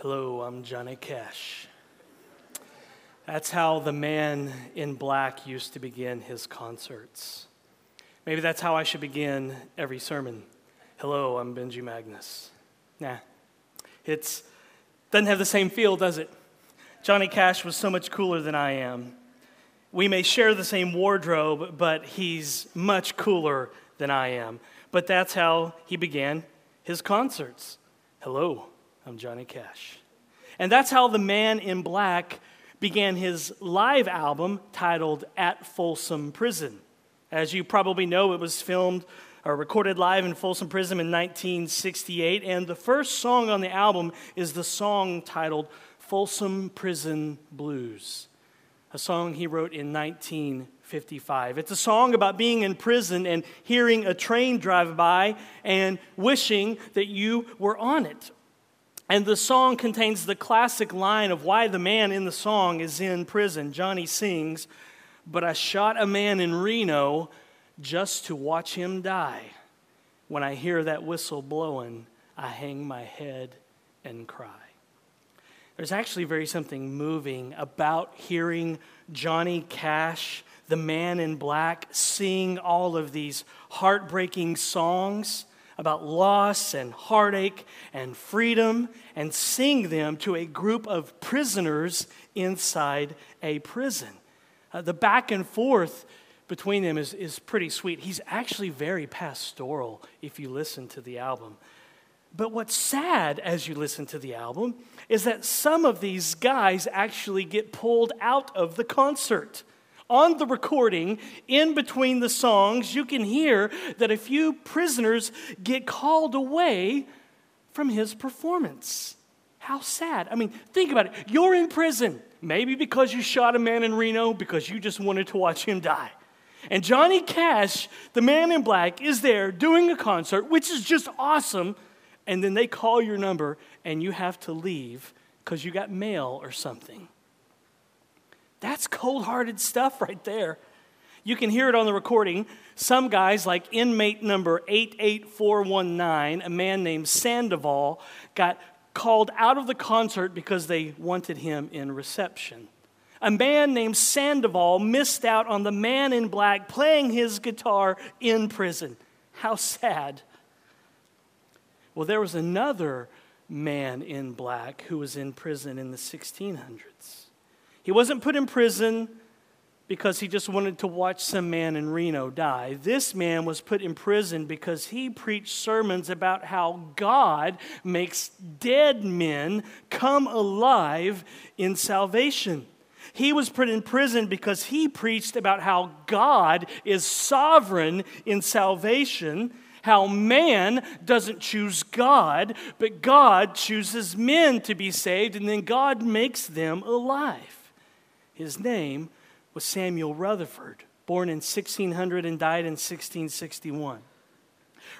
Hello, I'm Johnny Cash. That's how the man in black used to begin his concerts. Maybe that's how I should begin every sermon. Hello, I'm Benji Magnus. Nah, it doesn't have the same feel, does it? Johnny Cash was so much cooler than I am. We may share the same wardrobe, but he's much cooler than I am. But that's how he began his concerts. Hello, I'm Johnny Cash. And that's how the man in black began his live album titled At Folsom Prison. As you probably know, it was filmed or recorded live in Folsom Prison in 1968, and the first song on the album is the song titled Folsom Prison Blues, a song he wrote in 1955. It's a song about being in prison and hearing a train drive by and wishing that you were on it and the song contains the classic line of why the man in the song is in prison. Johnny sings, But I shot a man in Reno just to watch him die. When I hear that whistle blowing, I hang my head and cry. There's actually very something moving about hearing Johnny Cash, the man in black, sing all of these heartbreaking songs about loss and heartache and freedom and sing them to a group of prisoners inside a prison. Uh, the back and forth between them is, is pretty sweet. He's actually very pastoral if you listen to the album. But what's sad as you listen to the album is that some of these guys actually get pulled out of the concert on the recording, in between the songs, you can hear that a few prisoners get called away from his performance. How sad. I mean, think about it. You're in prison, maybe because you shot a man in Reno because you just wanted to watch him die. And Johnny Cash, the man in black, is there doing a concert, which is just awesome. And then they call your number and you have to leave because you got mail or something. That's cold hearted stuff right there. You can hear it on the recording. Some guys, like inmate number 88419, a man named Sandoval, got called out of the concert because they wanted him in reception. A man named Sandoval missed out on the man in black playing his guitar in prison. How sad. Well, there was another man in black who was in prison in the 1600s. He wasn't put in prison because he just wanted to watch some man in Reno die. This man was put in prison because he preached sermons about how God makes dead men come alive in salvation. He was put in prison because he preached about how God is sovereign in salvation, how man doesn't choose God, but God chooses men to be saved, and then God makes them alive. His name was Samuel Rutherford, born in 1600 and died in 1661.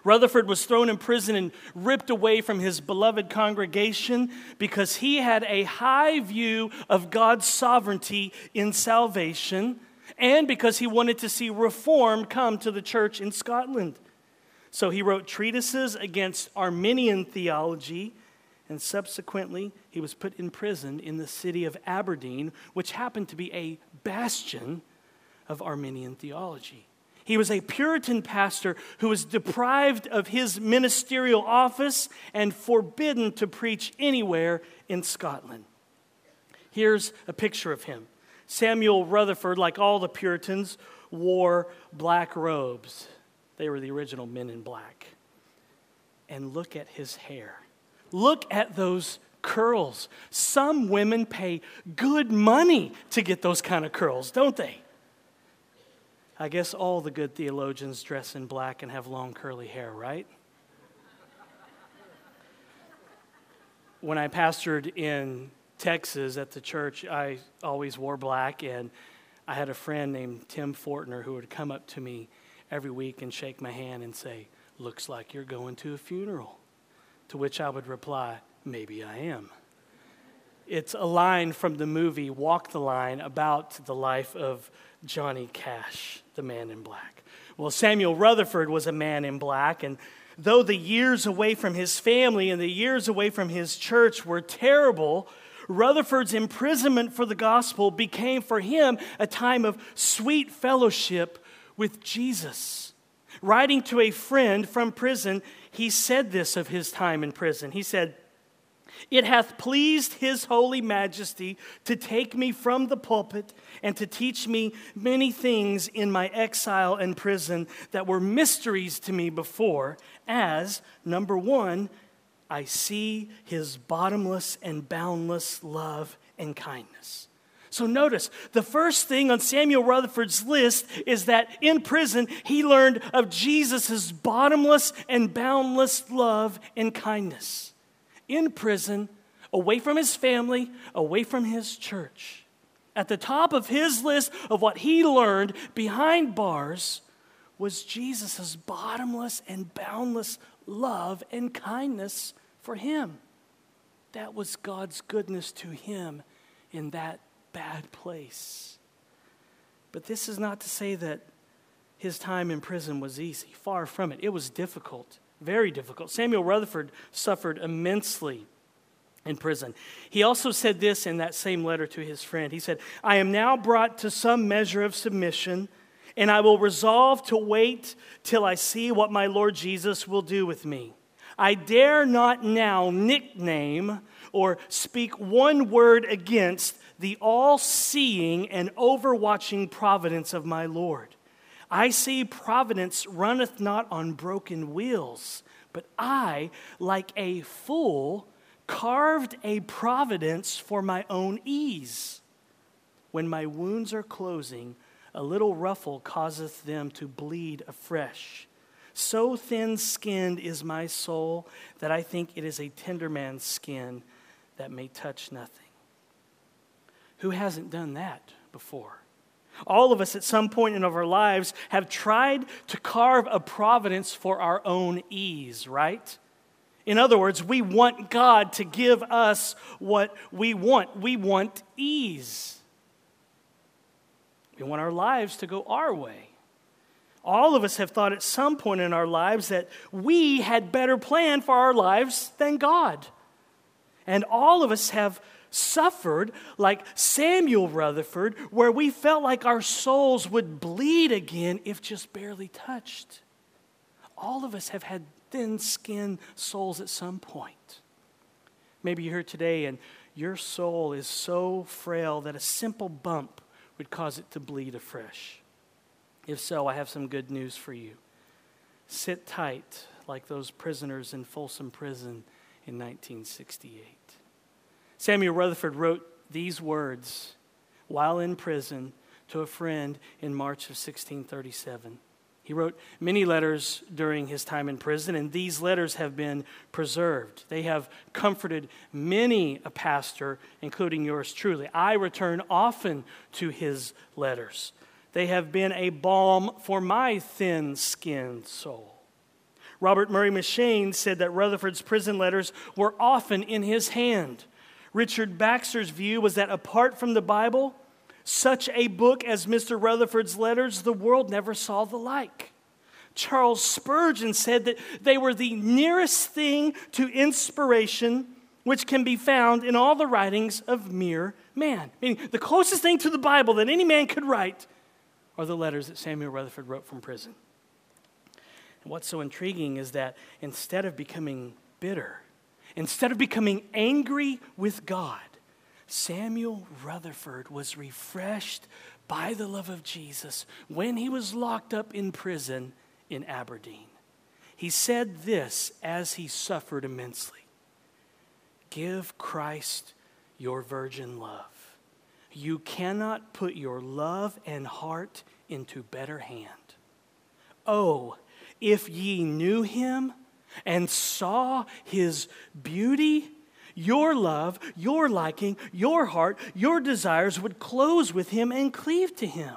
Rutherford was thrown in prison and ripped away from his beloved congregation because he had a high view of God's sovereignty in salvation and because he wanted to see reform come to the church in Scotland. So he wrote treatises against Arminian theology and subsequently he was put in prison in the city of Aberdeen, which happened to be a bastion of Arminian theology. He was a Puritan pastor who was deprived of his ministerial office and forbidden to preach anywhere in Scotland. Here's a picture of him. Samuel Rutherford, like all the Puritans, wore black robes. They were the original men in black. And look at his hair. Look at those curls. Some women pay good money to get those kind of curls, don't they? I guess all the good theologians dress in black and have long curly hair, right? When I pastored in Texas at the church, I always wore black, and I had a friend named Tim Fortner who would come up to me every week and shake my hand and say, Looks like you're going to a funeral. To which I would reply, Maybe I am. It's a line from the movie Walk the Line about the life of Johnny Cash, the man in black. Well, Samuel Rutherford was a man in black, and though the years away from his family and the years away from his church were terrible, Rutherford's imprisonment for the gospel became for him a time of sweet fellowship with Jesus. Writing to a friend from prison, he said this of his time in prison. He said, It hath pleased his holy majesty to take me from the pulpit and to teach me many things in my exile and prison that were mysteries to me before, as, number one, I see his bottomless and boundless love and kindness. So notice, the first thing on Samuel Rutherford's list is that in prison he learned of Jesus' bottomless and boundless love and kindness. In prison, away from his family, away from his church. At the top of his list of what he learned behind bars was Jesus' bottomless and boundless love and kindness for him. That was God's goodness to him in that bad place. But this is not to say that his time in prison was easy. Far from it. It was difficult, very difficult. Samuel Rutherford suffered immensely in prison. He also said this in that same letter to his friend. He said, I am now brought to some measure of submission, and I will resolve to wait till I see what my Lord Jesus will do with me. I dare not now nickname or speak one word against the all seeing and overwatching providence of my Lord. I see providence runneth not on broken wheels, but I, like a fool, carved a providence for my own ease. When my wounds are closing, a little ruffle causeth them to bleed afresh. So thin skinned is my soul that I think it is a tender man's skin that may touch nothing. Who hasn't done that before? All of us at some point in our lives have tried to carve a providence for our own ease, right? In other words, we want God to give us what we want. We want ease. We want our lives to go our way. All of us have thought at some point in our lives that we had better plan for our lives than God. And all of us have suffered like Samuel Rutherford, where we felt like our souls would bleed again if just barely touched. All of us have had thin skinned souls at some point. Maybe you're here today and your soul is so frail that a simple bump would cause it to bleed afresh. If so, I have some good news for you. Sit tight like those prisoners in Folsom Prison in 1968. Samuel Rutherford wrote these words while in prison to a friend in March of 1637. He wrote many letters during his time in prison, and these letters have been preserved. They have comforted many a pastor, including yours truly. I return often to his letters. They have been a balm for my thin skinned soul. Robert Murray M'Cheyne said that Rutherford's prison letters were often in his hand. Richard Baxter's view was that apart from the Bible, such a book as Mr. Rutherford's letters, the world never saw the like. Charles Spurgeon said that they were the nearest thing to inspiration which can be found in all the writings of mere man. Meaning, the closest thing to the Bible that any man could write are the letters that Samuel Rutherford wrote from prison. And what's so intriguing is that instead of becoming bitter, Instead of becoming angry with God, Samuel Rutherford was refreshed by the love of Jesus when he was locked up in prison in Aberdeen. He said this as he suffered immensely Give Christ your virgin love. You cannot put your love and heart into better hand. Oh, if ye knew him, and saw his beauty, your love, your liking, your heart, your desires would close with him and cleave to him.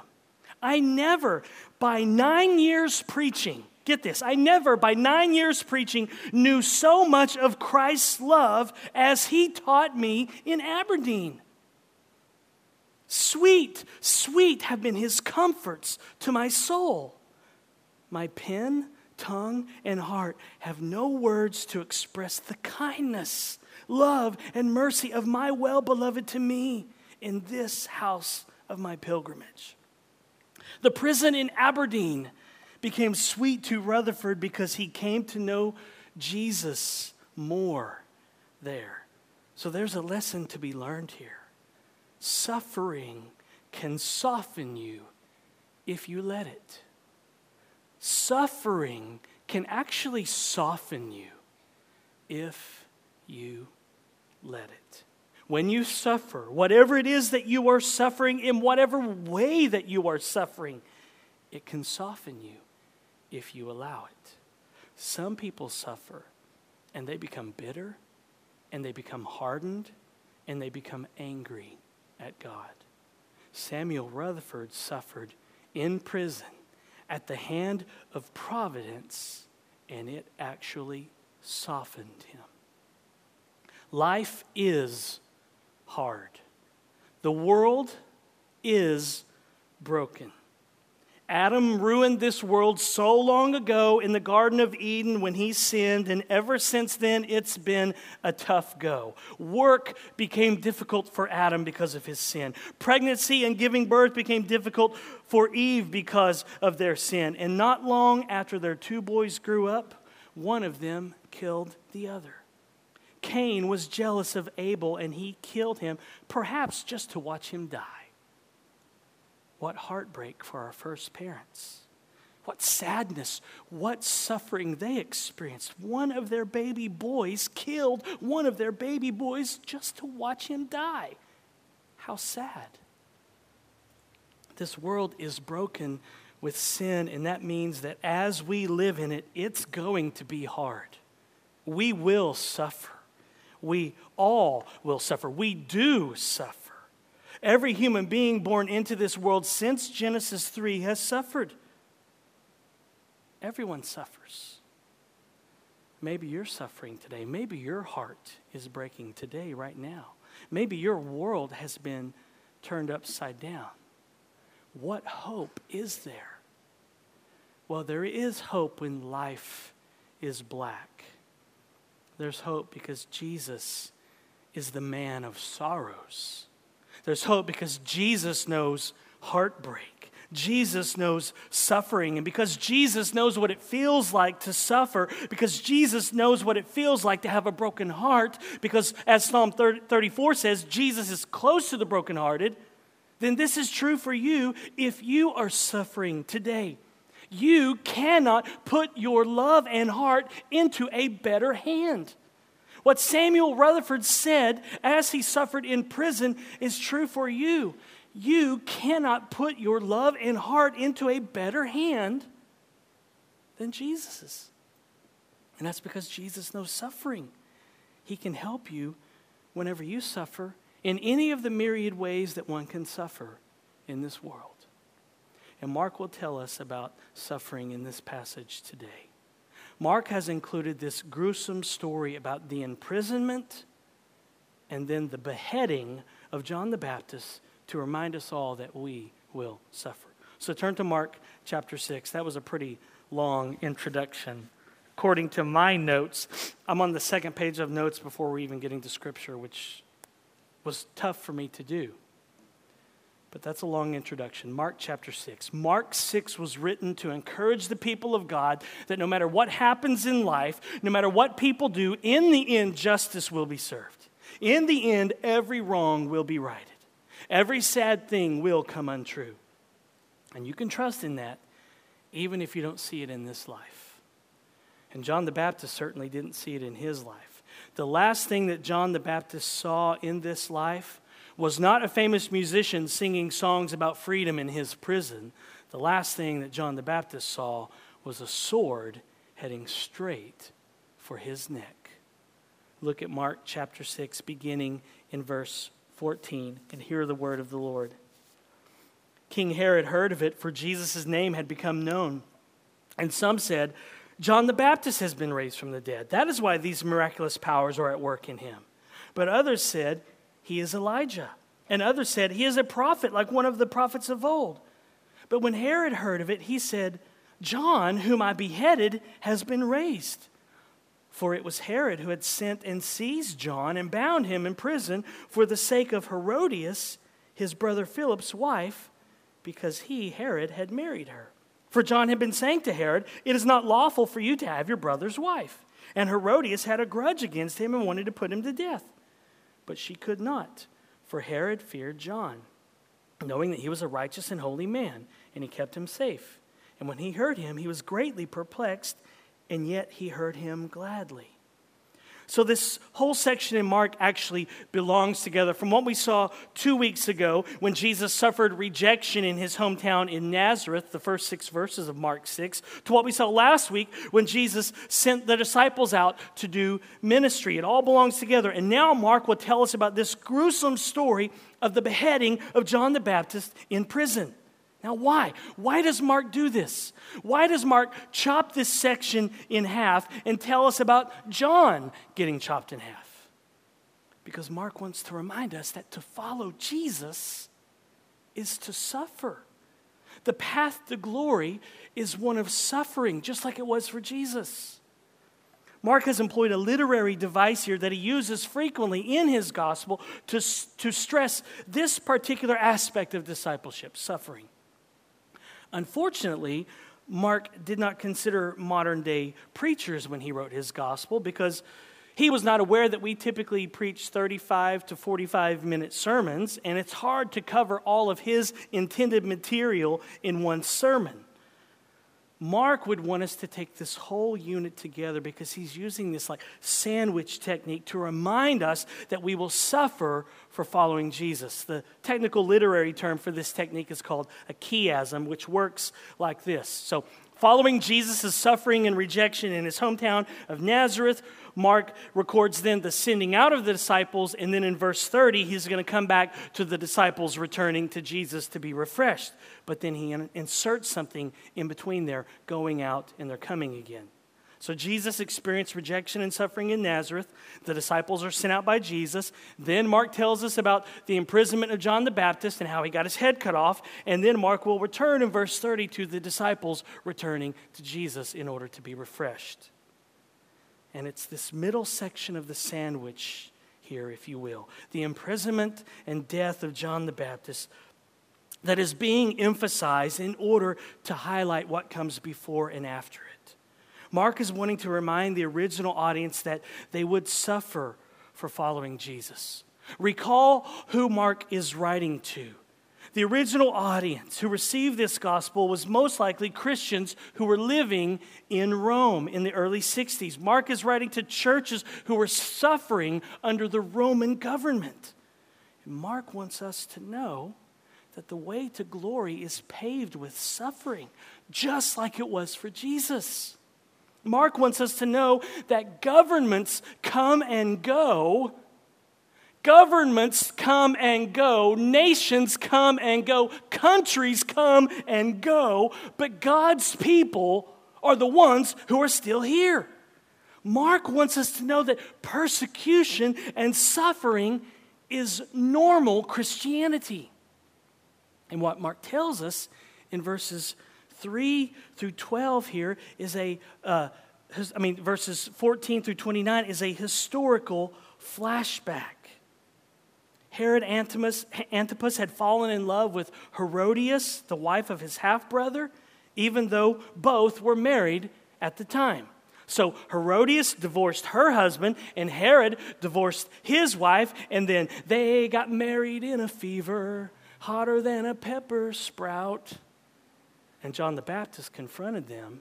I never, by nine years preaching, get this, I never, by nine years preaching, knew so much of Christ's love as he taught me in Aberdeen. Sweet, sweet have been his comforts to my soul. My pen tongue and heart have no words to express the kindness, love, and mercy of my well beloved to me in this house of my pilgrimage. The prison in Aberdeen became sweet to Rutherford because he came to know Jesus more there. So there's a lesson to be learned here. Suffering can soften you if you let it. Suffering can actually soften you if you let it. When you suffer, whatever it is that you are suffering, in whatever way that you are suffering, it can soften you if you allow it. Some people suffer and they become bitter and they become hardened and they become angry at God. Samuel Rutherford suffered in prison at the hand of providence, and it actually softened him. Life is hard. The world is broken. Adam ruined this world so long ago in the Garden of Eden when he sinned, and ever since then it's been a tough go. Work became difficult for Adam because of his sin. Pregnancy and giving birth became difficult for Eve because of their sin. And not long after their two boys grew up, one of them killed the other. Cain was jealous of Abel and he killed him, perhaps just to watch him die. What heartbreak for our first parents. What sadness, what suffering they experienced. One of their baby boys killed one of their baby boys just to watch him die. How sad. This world is broken with sin, and that means that as we live in it, it's going to be hard. We will suffer. We all will suffer. We do suffer. Every human being born into this world since Genesis 3 has suffered. Everyone suffers. Maybe you're suffering today. Maybe your heart is breaking today, right now. Maybe your world has been turned upside down. What hope is there? Well, there is hope when life is black. There's hope because Jesus is the man of sorrows. There's hope because Jesus knows heartbreak. Jesus knows suffering. And because Jesus knows what it feels like to suffer, because Jesus knows what it feels like to have a broken heart, because as Psalm 34 says, Jesus is close to the brokenhearted, then this is true for you if you are suffering today. You cannot put your love and heart into a better hand. What Samuel Rutherford said as he suffered in prison is true for you. You cannot put your love and heart into a better hand than Jesus's. And that's because Jesus knows suffering. He can help you whenever you suffer in any of the myriad ways that one can suffer in this world. And Mark will tell us about suffering in this passage today. Mark has included this gruesome story about the imprisonment and then the beheading of John the Baptist to remind us all that we will suffer. So turn to Mark chapter 6. That was a pretty long introduction. According to my notes, I'm on the second page of notes before we're even getting to Scripture, which was tough for me to do. But that's a long introduction. Mark chapter 6. Mark 6 was written to encourage the people of God that no matter what happens in life, no matter what people do, in the end, justice will be served. In the end, every wrong will be righted. Every sad thing will come untrue. And you can trust in that, even if you don't see it in this life. And John the Baptist certainly didn't see it in his life. The last thing that John the Baptist saw in this life was not a famous musician singing songs about freedom in his prison. The last thing that John the Baptist saw was a sword heading straight for his neck. Look at Mark chapter 6, beginning in verse 14, and hear the word of the Lord. King Herod heard of it, for Jesus' name had become known. And some said, John the Baptist has been raised from the dead. That is why these miraculous powers are at work in him. But others said, he is Elijah. And others said, He is a prophet, like one of the prophets of old. But when Herod heard of it, he said, John, whom I beheaded, has been raised. For it was Herod who had sent and seized John and bound him in prison for the sake of Herodias, his brother Philip's wife, because he, Herod, had married her. For John had been saying to Herod, It is not lawful for you to have your brother's wife. And Herodias had a grudge against him and wanted to put him to death. But she could not, for Herod feared John, knowing that he was a righteous and holy man, and he kept him safe. And when he heard him, he was greatly perplexed, and yet he heard him gladly. So, this whole section in Mark actually belongs together. From what we saw two weeks ago, when Jesus suffered rejection in his hometown in Nazareth, the first six verses of Mark 6, to what we saw last week when Jesus sent the disciples out to do ministry. It all belongs together. And now Mark will tell us about this gruesome story of the beheading of John the Baptist in prison. Now, why? Why does Mark do this? Why does Mark chop this section in half and tell us about John getting chopped in half? Because Mark wants to remind us that to follow Jesus is to suffer. The path to glory is one of suffering, just like it was for Jesus. Mark has employed a literary device here that he uses frequently in his gospel to, to stress this particular aspect of discipleship suffering. Unfortunately, Mark did not consider modern day preachers when he wrote his gospel because he was not aware that we typically preach 35 to 45 minute sermons, and it's hard to cover all of his intended material in one sermon. Mark would want us to take this whole unit together because he's using this like sandwich technique to remind us that we will suffer for following Jesus. The technical literary term for this technique is called a chiasm, which works like this. So, following Jesus' suffering and rejection in his hometown of Nazareth, Mark records then the sending out of the disciples, and then in verse 30, he's going to come back to the disciples returning to Jesus to be refreshed. But then he inserts something in between there, going out and they're coming again. So Jesus experienced rejection and suffering in Nazareth. The disciples are sent out by Jesus. Then Mark tells us about the imprisonment of John the Baptist and how he got his head cut off. And then Mark will return in verse 30 to the disciples returning to Jesus in order to be refreshed. And it's this middle section of the sandwich here, if you will the imprisonment and death of John the Baptist that is being emphasized in order to highlight what comes before and after it. Mark is wanting to remind the original audience that they would suffer for following Jesus. Recall who Mark is writing to. The original audience who received this gospel was most likely Christians who were living in Rome in the early 60s. Mark is writing to churches who were suffering under the Roman government. And Mark wants us to know that the way to glory is paved with suffering, just like it was for Jesus. Mark wants us to know that governments come and go Governments come and go, nations come and go, countries come and go, but God's people are the ones who are still here. Mark wants us to know that persecution and suffering is normal Christianity. And what Mark tells us in verses 3 through 12 here is a, uh, I mean, verses 14 through 29 is a historical flashback. Herod Antipas, Antipas had fallen in love with Herodias, the wife of his half brother, even though both were married at the time. So Herodias divorced her husband, and Herod divorced his wife, and then they got married in a fever, hotter than a pepper sprout. And John the Baptist confronted them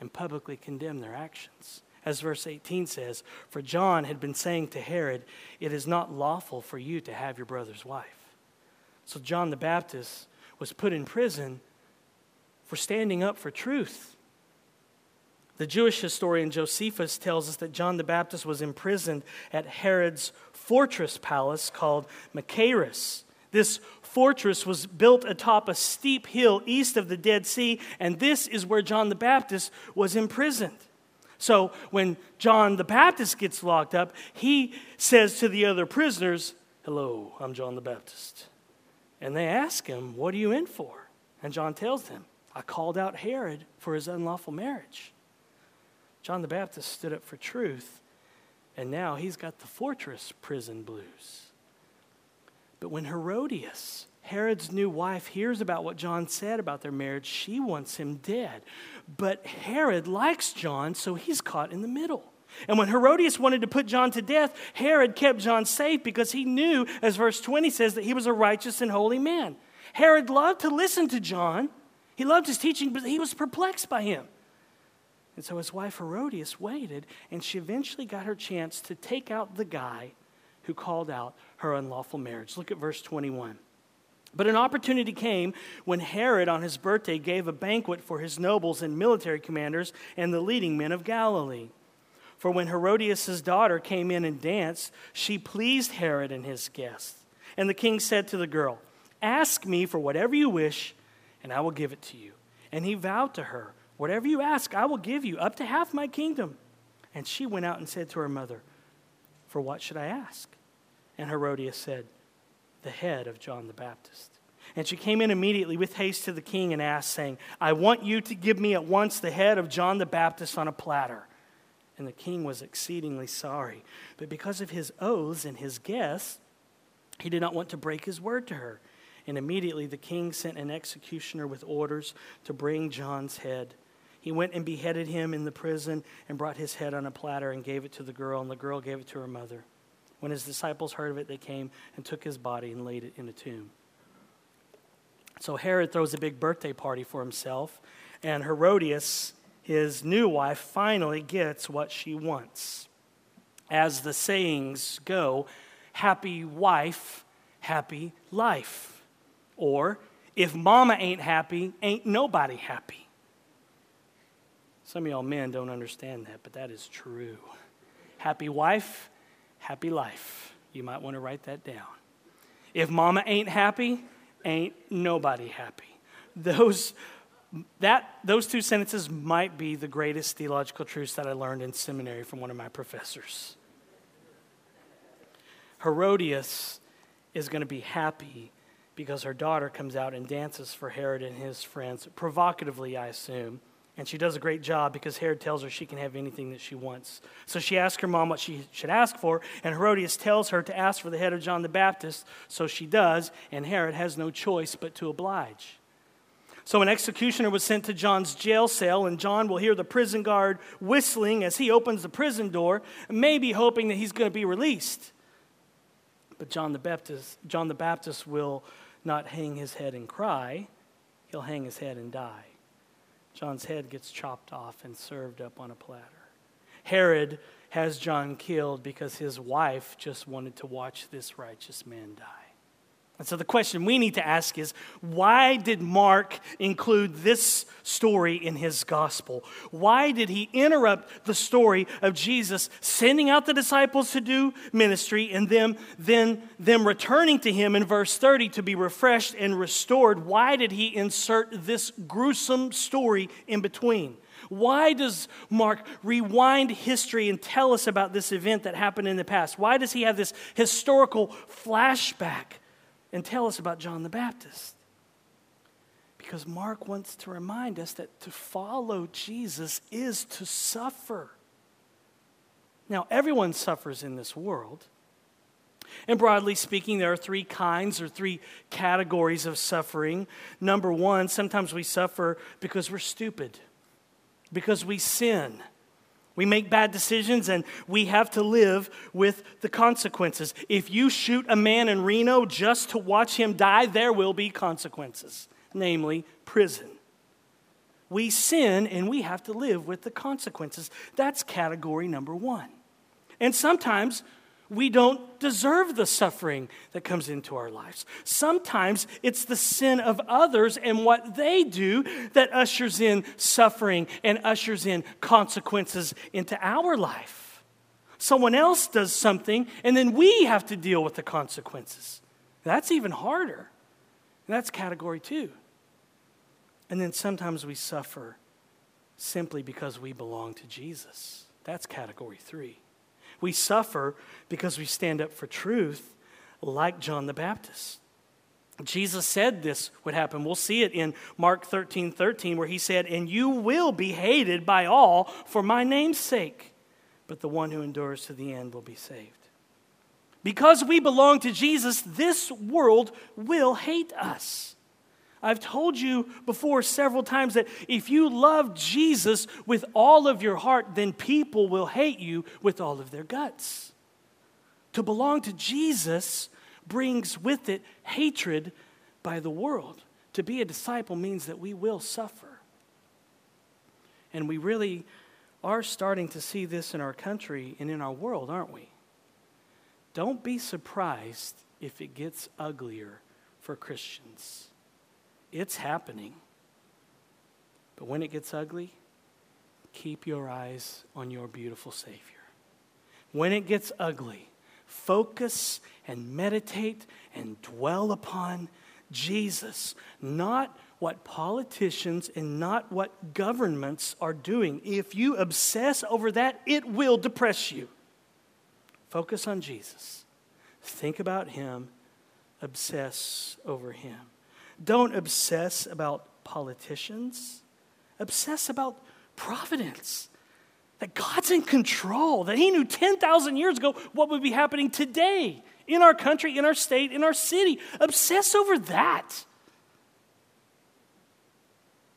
and publicly condemned their actions. As verse 18 says, For John had been saying to Herod, It is not lawful for you to have your brother's wife. So John the Baptist was put in prison for standing up for truth. The Jewish historian Josephus tells us that John the Baptist was imprisoned at Herod's fortress palace called Machaerus. This fortress was built atop a steep hill east of the Dead Sea, and this is where John the Baptist was imprisoned. So when John the Baptist gets locked up, he says to the other prisoners, Hello, I'm John the Baptist. And they ask him, What are you in for? And John tells them, I called out Herod for his unlawful marriage. John the Baptist stood up for truth, and now he's got the fortress prison blues. But when Herodias, Herod's new wife, hears about what John said about their marriage, she wants him dead. But Herod likes John, so he's caught in the middle. And when Herodias wanted to put John to death, Herod kept John safe because he knew, as verse 20 says, that he was a righteous and holy man. Herod loved to listen to John, he loved his teaching, but he was perplexed by him. And so his wife Herodias waited, and she eventually got her chance to take out the guy who called out her unlawful marriage. Look at verse 21. But an opportunity came when Herod, on his birthday, gave a banquet for his nobles and military commanders and the leading men of Galilee. For when Herodias' daughter came in and danced, she pleased Herod and his guests. And the king said to the girl, Ask me for whatever you wish, and I will give it to you. And he vowed to her, Whatever you ask, I will give you, up to half my kingdom. And she went out and said to her mother, For what should I ask? And Herodias said, The head of John the Baptist. And she came in immediately with haste to the king and asked, saying, I want you to give me at once the head of John the Baptist on a platter. And the king was exceedingly sorry. But because of his oaths and his guests, he did not want to break his word to her. And immediately the king sent an executioner with orders to bring John's head. He went and beheaded him in the prison and brought his head on a platter and gave it to the girl, and the girl gave it to her mother. When his disciples heard of it, they came and took his body and laid it in a tomb. So Herod throws a big birthday party for himself, and Herodias, his new wife, finally gets what she wants. As the sayings go, happy wife, happy life. Or, if mama ain't happy, ain't nobody happy. Some of y'all men don't understand that, but that is true. Happy wife, happy life. You might want to write that down. If mama ain't happy, ain't nobody happy. Those, that, those two sentences might be the greatest theological truths that I learned in seminary from one of my professors. Herodias is going to be happy because her daughter comes out and dances for Herod and his friends, provocatively, I assume. And she does a great job because Herod tells her she can have anything that she wants. So she asks her mom what she should ask for, and Herodias tells her to ask for the head of John the Baptist. So she does, and Herod has no choice but to oblige. So an executioner was sent to John's jail cell, and John will hear the prison guard whistling as he opens the prison door, maybe hoping that he's going to be released. But John the Baptist, John the Baptist will not hang his head and cry, he'll hang his head and die. John's head gets chopped off and served up on a platter. Herod has John killed because his wife just wanted to watch this righteous man die. And so the question we need to ask is why did Mark include this story in his gospel? Why did he interrupt the story of Jesus sending out the disciples to do ministry and them then them returning to him in verse 30 to be refreshed and restored? Why did he insert this gruesome story in between? Why does Mark rewind history and tell us about this event that happened in the past? Why does he have this historical flashback? And tell us about John the Baptist. Because Mark wants to remind us that to follow Jesus is to suffer. Now, everyone suffers in this world. And broadly speaking, there are three kinds or three categories of suffering. Number one, sometimes we suffer because we're stupid, because we sin we make bad decisions and we have to live with the consequences. If you shoot a man in Reno just to watch him die, there will be consequences, namely prison. We sin and we have to live with the consequences. That's category number one. And sometimes we don't deserve the suffering that comes into our lives. Sometimes it's the sin of others and what they do that ushers in suffering and ushers in consequences into our life. Someone else does something, and then we have to deal with the consequences. That's even harder. And that's category two. And then sometimes we suffer simply because we belong to Jesus. That's category three. We suffer because we stand up for truth, like John the Baptist. Jesus said this would happen. We'll see it in Mark 13 13, where he said, And you will be hated by all for my name's sake, but the one who endures to the end will be saved. Because we belong to Jesus, this world will hate us. I've told you before several times that if you love Jesus with all of your heart, then people will hate you with all of their guts. To belong to Jesus brings with it hatred by the world. To be a disciple means that we will suffer. And we really are starting to see this in our country and in our world, aren't we? Don't be surprised if it gets uglier for Christians. It's happening. But when it gets ugly, keep your eyes on your beautiful Savior. When it gets ugly, focus and meditate and dwell upon Jesus, not what politicians and not what governments are doing. If you obsess over that, it will depress you. Focus on Jesus. Think about Him. Obsess over Him. Don't obsess about politicians. Obsess about providence. That God's in control, that He knew 10,000 years ago what would be happening today in our country, in our state, in our city. Obsess over that.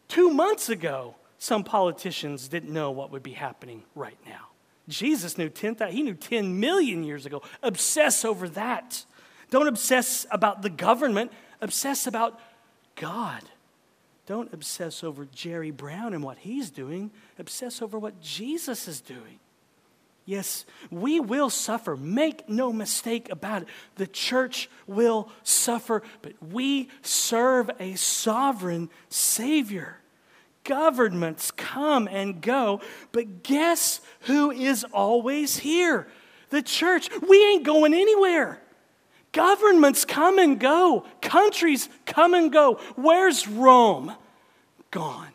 Two months ago, some politicians didn't know what would be happening right now. Jesus knew 10,000, he knew 10 million years ago. Obsess over that. Don't obsess about the government, obsess about God. Don't obsess over Jerry Brown and what he's doing, obsess over what Jesus is doing. Yes, we will suffer. Make no mistake about it. The church will suffer, but we serve a sovereign Savior. Governments come and go, but guess who is always here? The church. We ain't going anywhere. Governments come and go, countries come and go. Where's Rome? Gone.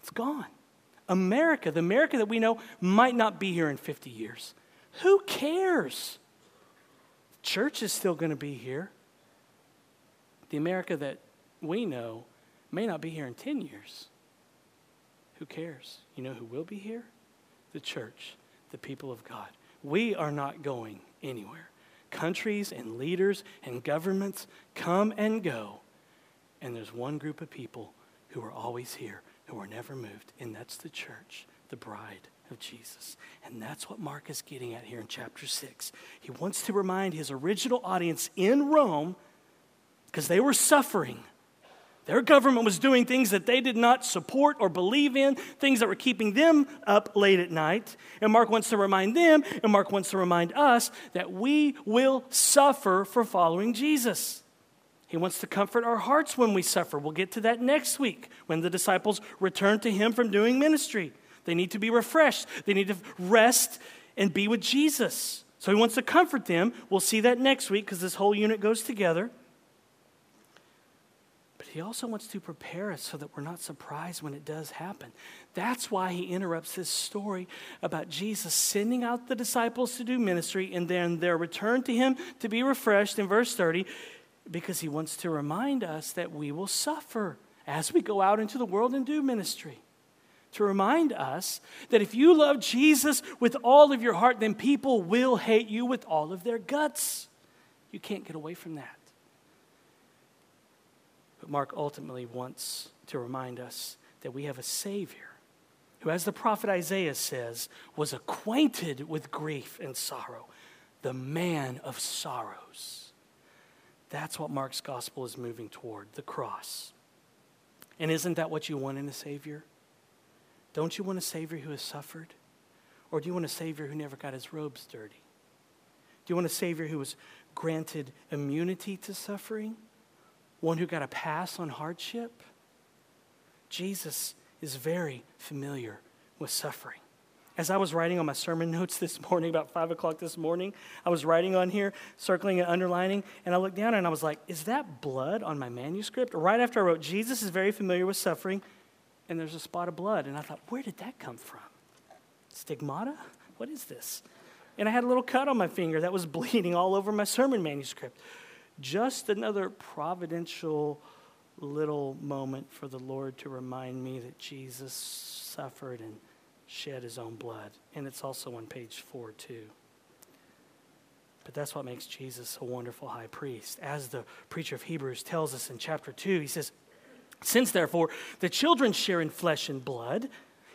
It's gone. America, the America that we know, might not be here in 50 years. Who cares? Church is still going to be here. The America that we know may not be here in 10 years. Who cares? You know who will be here? The church, the people of God. We are not going anywhere countries and leaders and governments come and go. And there's one group of people who are always here, who are never moved, and that's the church, the bride of Jesus. And that's what Mark is getting at here in chapter 6. He wants to remind his original audience in Rome, because they were suffering their government was doing things that they did not support or believe in, things that were keeping them up late at night. And Mark wants to remind them, and Mark wants to remind us, that we will suffer for following Jesus. He wants to comfort our hearts when we suffer. We'll get to that next week when the disciples return to him from doing ministry. They need to be refreshed, they need to rest and be with Jesus. So he wants to comfort them. We'll see that next week because this whole unit goes together. He also wants to prepare us so that we're not surprised when it does happen. That's why he interrupts this story about Jesus sending out the disciples to do ministry and then their return to him to be refreshed in verse 30, because he wants to remind us that we will suffer as we go out into the world and do ministry. To remind us that if you love Jesus with all of your heart, then people will hate you with all of their guts. You can't get away from that. But Mark ultimately wants to remind us that we have a Savior who, as the prophet Isaiah says, was acquainted with grief and sorrow, the man of sorrows. That's what Mark's gospel is moving toward the cross. And isn't that what you want in a Savior? Don't you want a Savior who has suffered? Or do you want a Savior who never got his robes dirty? Do you want a Savior who was granted immunity to suffering? One who got a pass on hardship. Jesus is very familiar with suffering. As I was writing on my sermon notes this morning, about five o'clock this morning, I was writing on here, circling and underlining, and I looked down and I was like, is that blood on my manuscript? Right after I wrote, Jesus is very familiar with suffering, and there's a spot of blood. And I thought, where did that come from? Stigmata? What is this? And I had a little cut on my finger that was bleeding all over my sermon manuscript. Just another providential little moment for the Lord to remind me that Jesus suffered and shed his own blood. And it's also on page four, too. But that's what makes Jesus a wonderful high priest. As the preacher of Hebrews tells us in chapter 2, he says, Since therefore the children share in flesh and blood,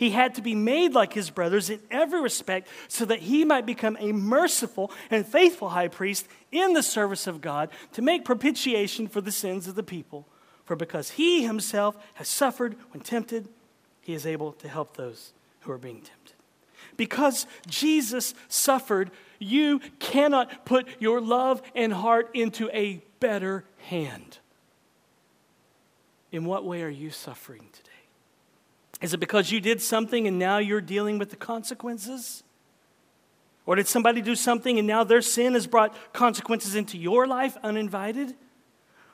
he had to be made like his brothers in every respect so that he might become a merciful and faithful high priest in the service of God to make propitiation for the sins of the people. For because he himself has suffered when tempted, he is able to help those who are being tempted. Because Jesus suffered, you cannot put your love and heart into a better hand. In what way are you suffering today? Is it because you did something and now you're dealing with the consequences? Or did somebody do something and now their sin has brought consequences into your life uninvited?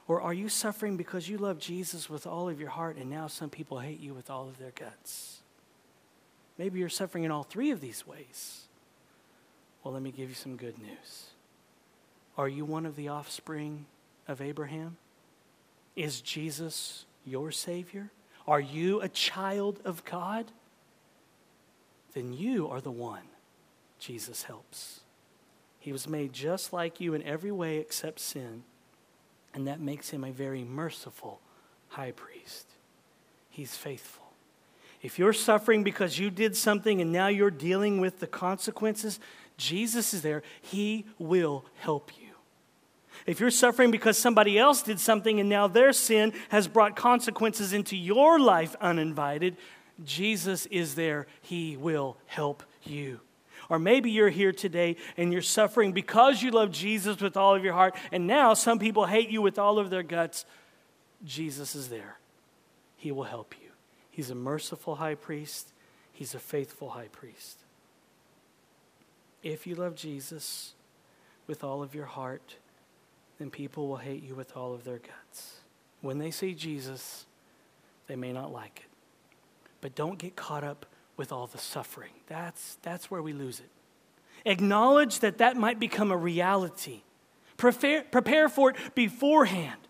Or are you suffering because you love Jesus with all of your heart and now some people hate you with all of their guts? Maybe you're suffering in all three of these ways. Well, let me give you some good news. Are you one of the offspring of Abraham? Is Jesus your Savior? Are you a child of God? Then you are the one Jesus helps. He was made just like you in every way except sin, and that makes him a very merciful high priest. He's faithful. If you're suffering because you did something and now you're dealing with the consequences, Jesus is there. He will help you. If you're suffering because somebody else did something and now their sin has brought consequences into your life uninvited, Jesus is there. He will help you. Or maybe you're here today and you're suffering because you love Jesus with all of your heart, and now some people hate you with all of their guts. Jesus is there. He will help you. He's a merciful high priest, He's a faithful high priest. If you love Jesus with all of your heart, then people will hate you with all of their guts. When they see Jesus, they may not like it. But don't get caught up with all the suffering. That's, that's where we lose it. Acknowledge that that might become a reality. Prepare, prepare for it beforehand.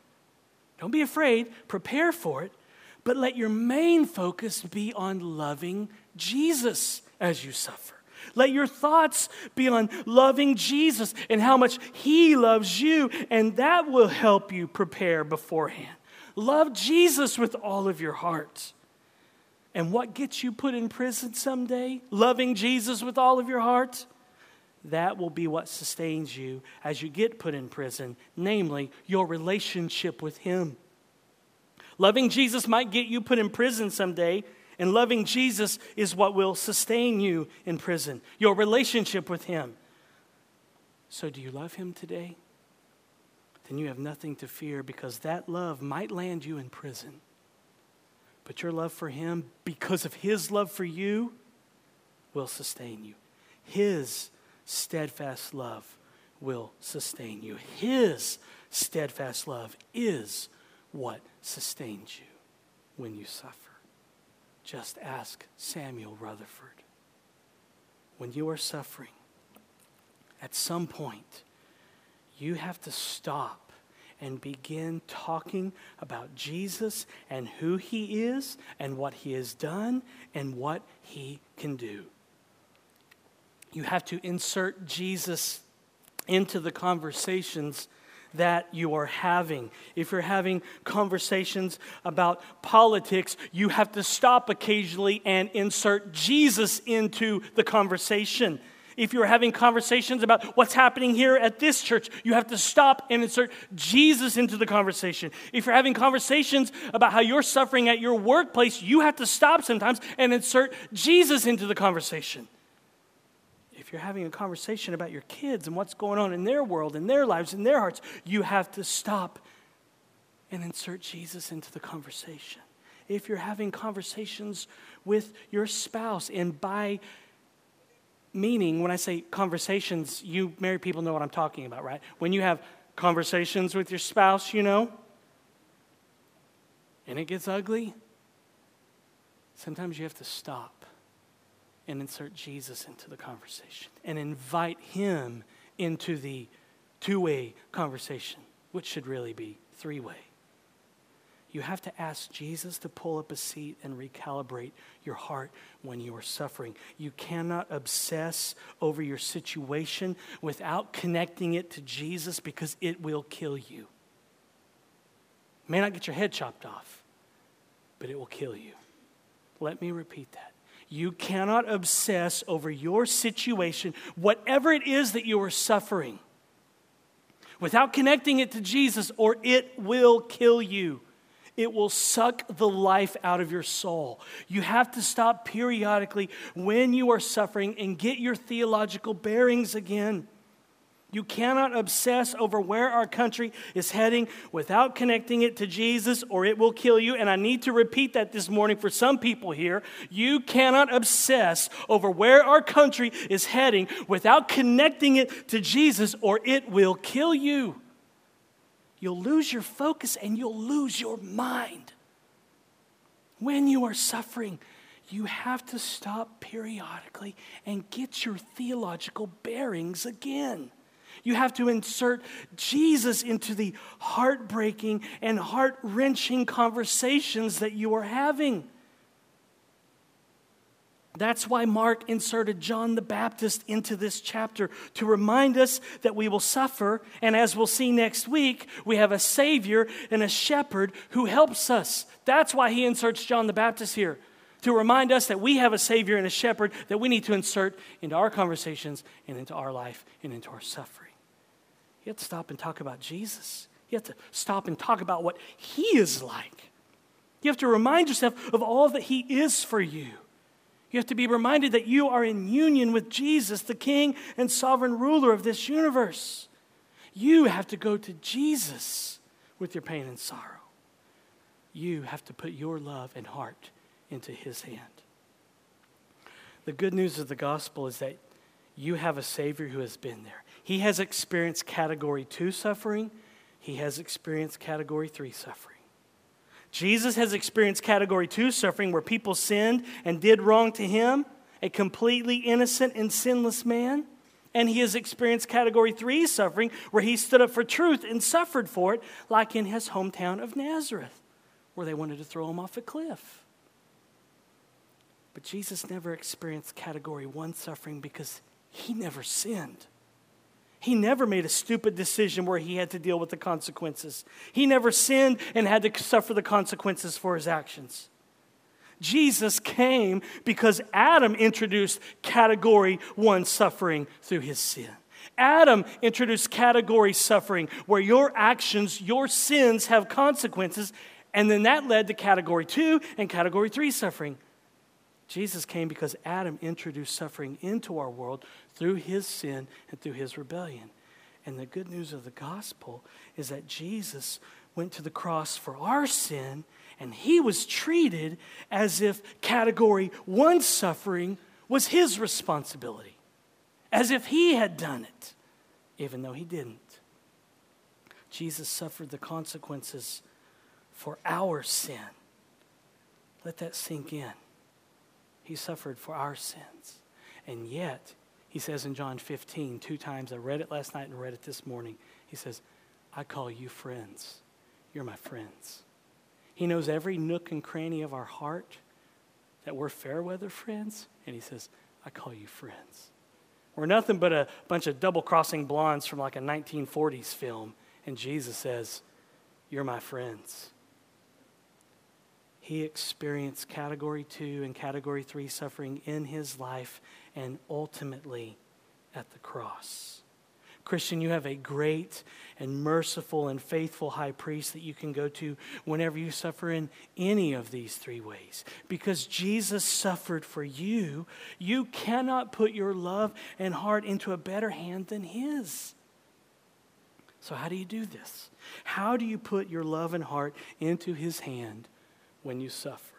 Don't be afraid, prepare for it, but let your main focus be on loving Jesus as you suffer. Let your thoughts be on loving Jesus and how much He loves you, and that will help you prepare beforehand. Love Jesus with all of your heart. And what gets you put in prison someday? Loving Jesus with all of your heart? That will be what sustains you as you get put in prison, namely your relationship with Him. Loving Jesus might get you put in prison someday, and loving Jesus is what will sustain you in prison, your relationship with Him. So, do you love Him today? Then you have nothing to fear because that love might land you in prison. But your love for Him, because of His love for you, will sustain you. His steadfast love will sustain you. His steadfast love is what sustains you when you suffer. Just ask Samuel Rutherford. When you are suffering, at some point, you have to stop and begin talking about Jesus and who he is and what he has done and what he can do. You have to insert Jesus into the conversations that you are having. If you're having conversations about politics, you have to stop occasionally and insert Jesus into the conversation. If you're having conversations about what's happening here at this church, you have to stop and insert Jesus into the conversation. If you're having conversations about how you're suffering at your workplace, you have to stop sometimes and insert Jesus into the conversation you're having a conversation about your kids and what's going on in their world, in their lives, in their hearts, you have to stop and insert Jesus into the conversation. If you're having conversations with your spouse, and by meaning when I say conversations, you married people know what I'm talking about, right? When you have conversations with your spouse, you know, and it gets ugly, sometimes you have to stop and insert Jesus into the conversation and invite him into the two way conversation, which should really be three way. You have to ask Jesus to pull up a seat and recalibrate your heart when you are suffering. You cannot obsess over your situation without connecting it to Jesus because it will kill you. May not get your head chopped off, but it will kill you. Let me repeat that. You cannot obsess over your situation, whatever it is that you are suffering, without connecting it to Jesus, or it will kill you. It will suck the life out of your soul. You have to stop periodically when you are suffering and get your theological bearings again. You cannot obsess over where our country is heading without connecting it to Jesus, or it will kill you. And I need to repeat that this morning for some people here. You cannot obsess over where our country is heading without connecting it to Jesus, or it will kill you. You'll lose your focus and you'll lose your mind. When you are suffering, you have to stop periodically and get your theological bearings again. You have to insert Jesus into the heartbreaking and heart wrenching conversations that you are having. That's why Mark inserted John the Baptist into this chapter to remind us that we will suffer. And as we'll see next week, we have a Savior and a shepherd who helps us. That's why he inserts John the Baptist here to remind us that we have a Savior and a shepherd that we need to insert into our conversations and into our life and into our suffering. You have to stop and talk about Jesus. You have to stop and talk about what He is like. You have to remind yourself of all that He is for you. You have to be reminded that you are in union with Jesus, the King and sovereign ruler of this universe. You have to go to Jesus with your pain and sorrow. You have to put your love and heart into His hand. The good news of the gospel is that you have a Savior who has been there. He has experienced category two suffering, he has experienced category three suffering. Jesus has experienced category two suffering where people sinned and did wrong to him, a completely innocent and sinless man. And he has experienced category three suffering where he stood up for truth and suffered for it, like in his hometown of Nazareth, where they wanted to throw him off a cliff. But Jesus never experienced category one suffering because he never sinned. He never made a stupid decision where he had to deal with the consequences. He never sinned and had to suffer the consequences for his actions. Jesus came because Adam introduced category one suffering through his sin. Adam introduced category suffering where your actions, your sins have consequences, and then that led to category two and category three suffering. Jesus came because Adam introduced suffering into our world through his sin and through his rebellion. And the good news of the gospel is that Jesus went to the cross for our sin and he was treated as if category one suffering was his responsibility, as if he had done it, even though he didn't. Jesus suffered the consequences for our sin. Let that sink in. He suffered for our sins. And yet, he says in John 15, two times, I read it last night and read it this morning. He says, I call you friends. You're my friends. He knows every nook and cranny of our heart that we're fair weather friends. And he says, I call you friends. We're nothing but a bunch of double crossing blondes from like a 1940s film. And Jesus says, You're my friends he experienced category two and category three suffering in his life and ultimately at the cross. Christian, you have a great and merciful and faithful high priest that you can go to whenever you suffer in any of these three ways. Because Jesus suffered for you, you cannot put your love and heart into a better hand than his. So, how do you do this? How do you put your love and heart into his hand when you suffer.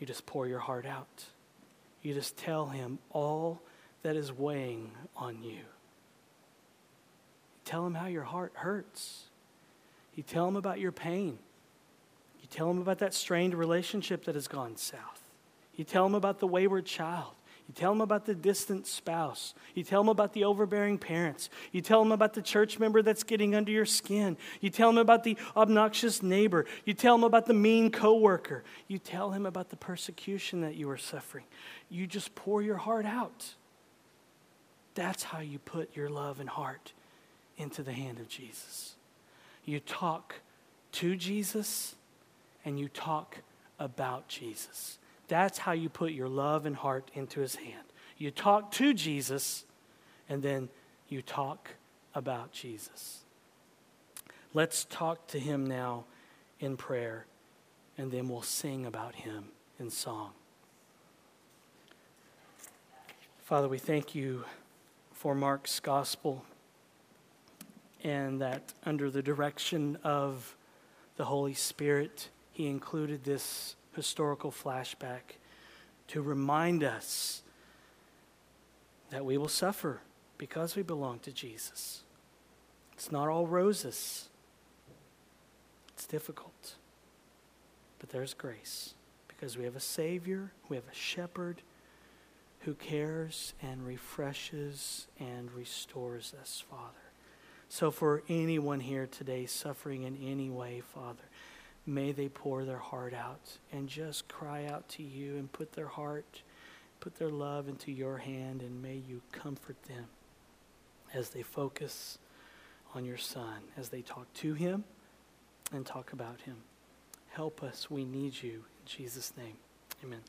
You just pour your heart out. You just tell him all that is weighing on you. Tell him how your heart hurts. You tell him about your pain. You tell him about that strained relationship that has gone south. You tell him about the wayward child. You tell them about the distant spouse. You tell them about the overbearing parents. You tell them about the church member that's getting under your skin. You tell them about the obnoxious neighbor. You tell them about the mean coworker. You tell him about the persecution that you are suffering. You just pour your heart out. That's how you put your love and heart into the hand of Jesus. You talk to Jesus and you talk about Jesus. That's how you put your love and heart into his hand. You talk to Jesus, and then you talk about Jesus. Let's talk to him now in prayer, and then we'll sing about him in song. Father, we thank you for Mark's gospel and that under the direction of the Holy Spirit, he included this historical flashback to remind us that we will suffer because we belong to Jesus. It's not all roses, it's difficult. But there's grace because we have a Savior, we have a shepherd who cares and refreshes and restores us, Father. So, for anyone here today suffering in any way, Father, may they pour their heart out and just cry out to you and put their heart, put their love into your hand, and may you comfort them as they focus on your Son, as they talk to him and talk about him. Help us. We need you. In Jesus' name, amen.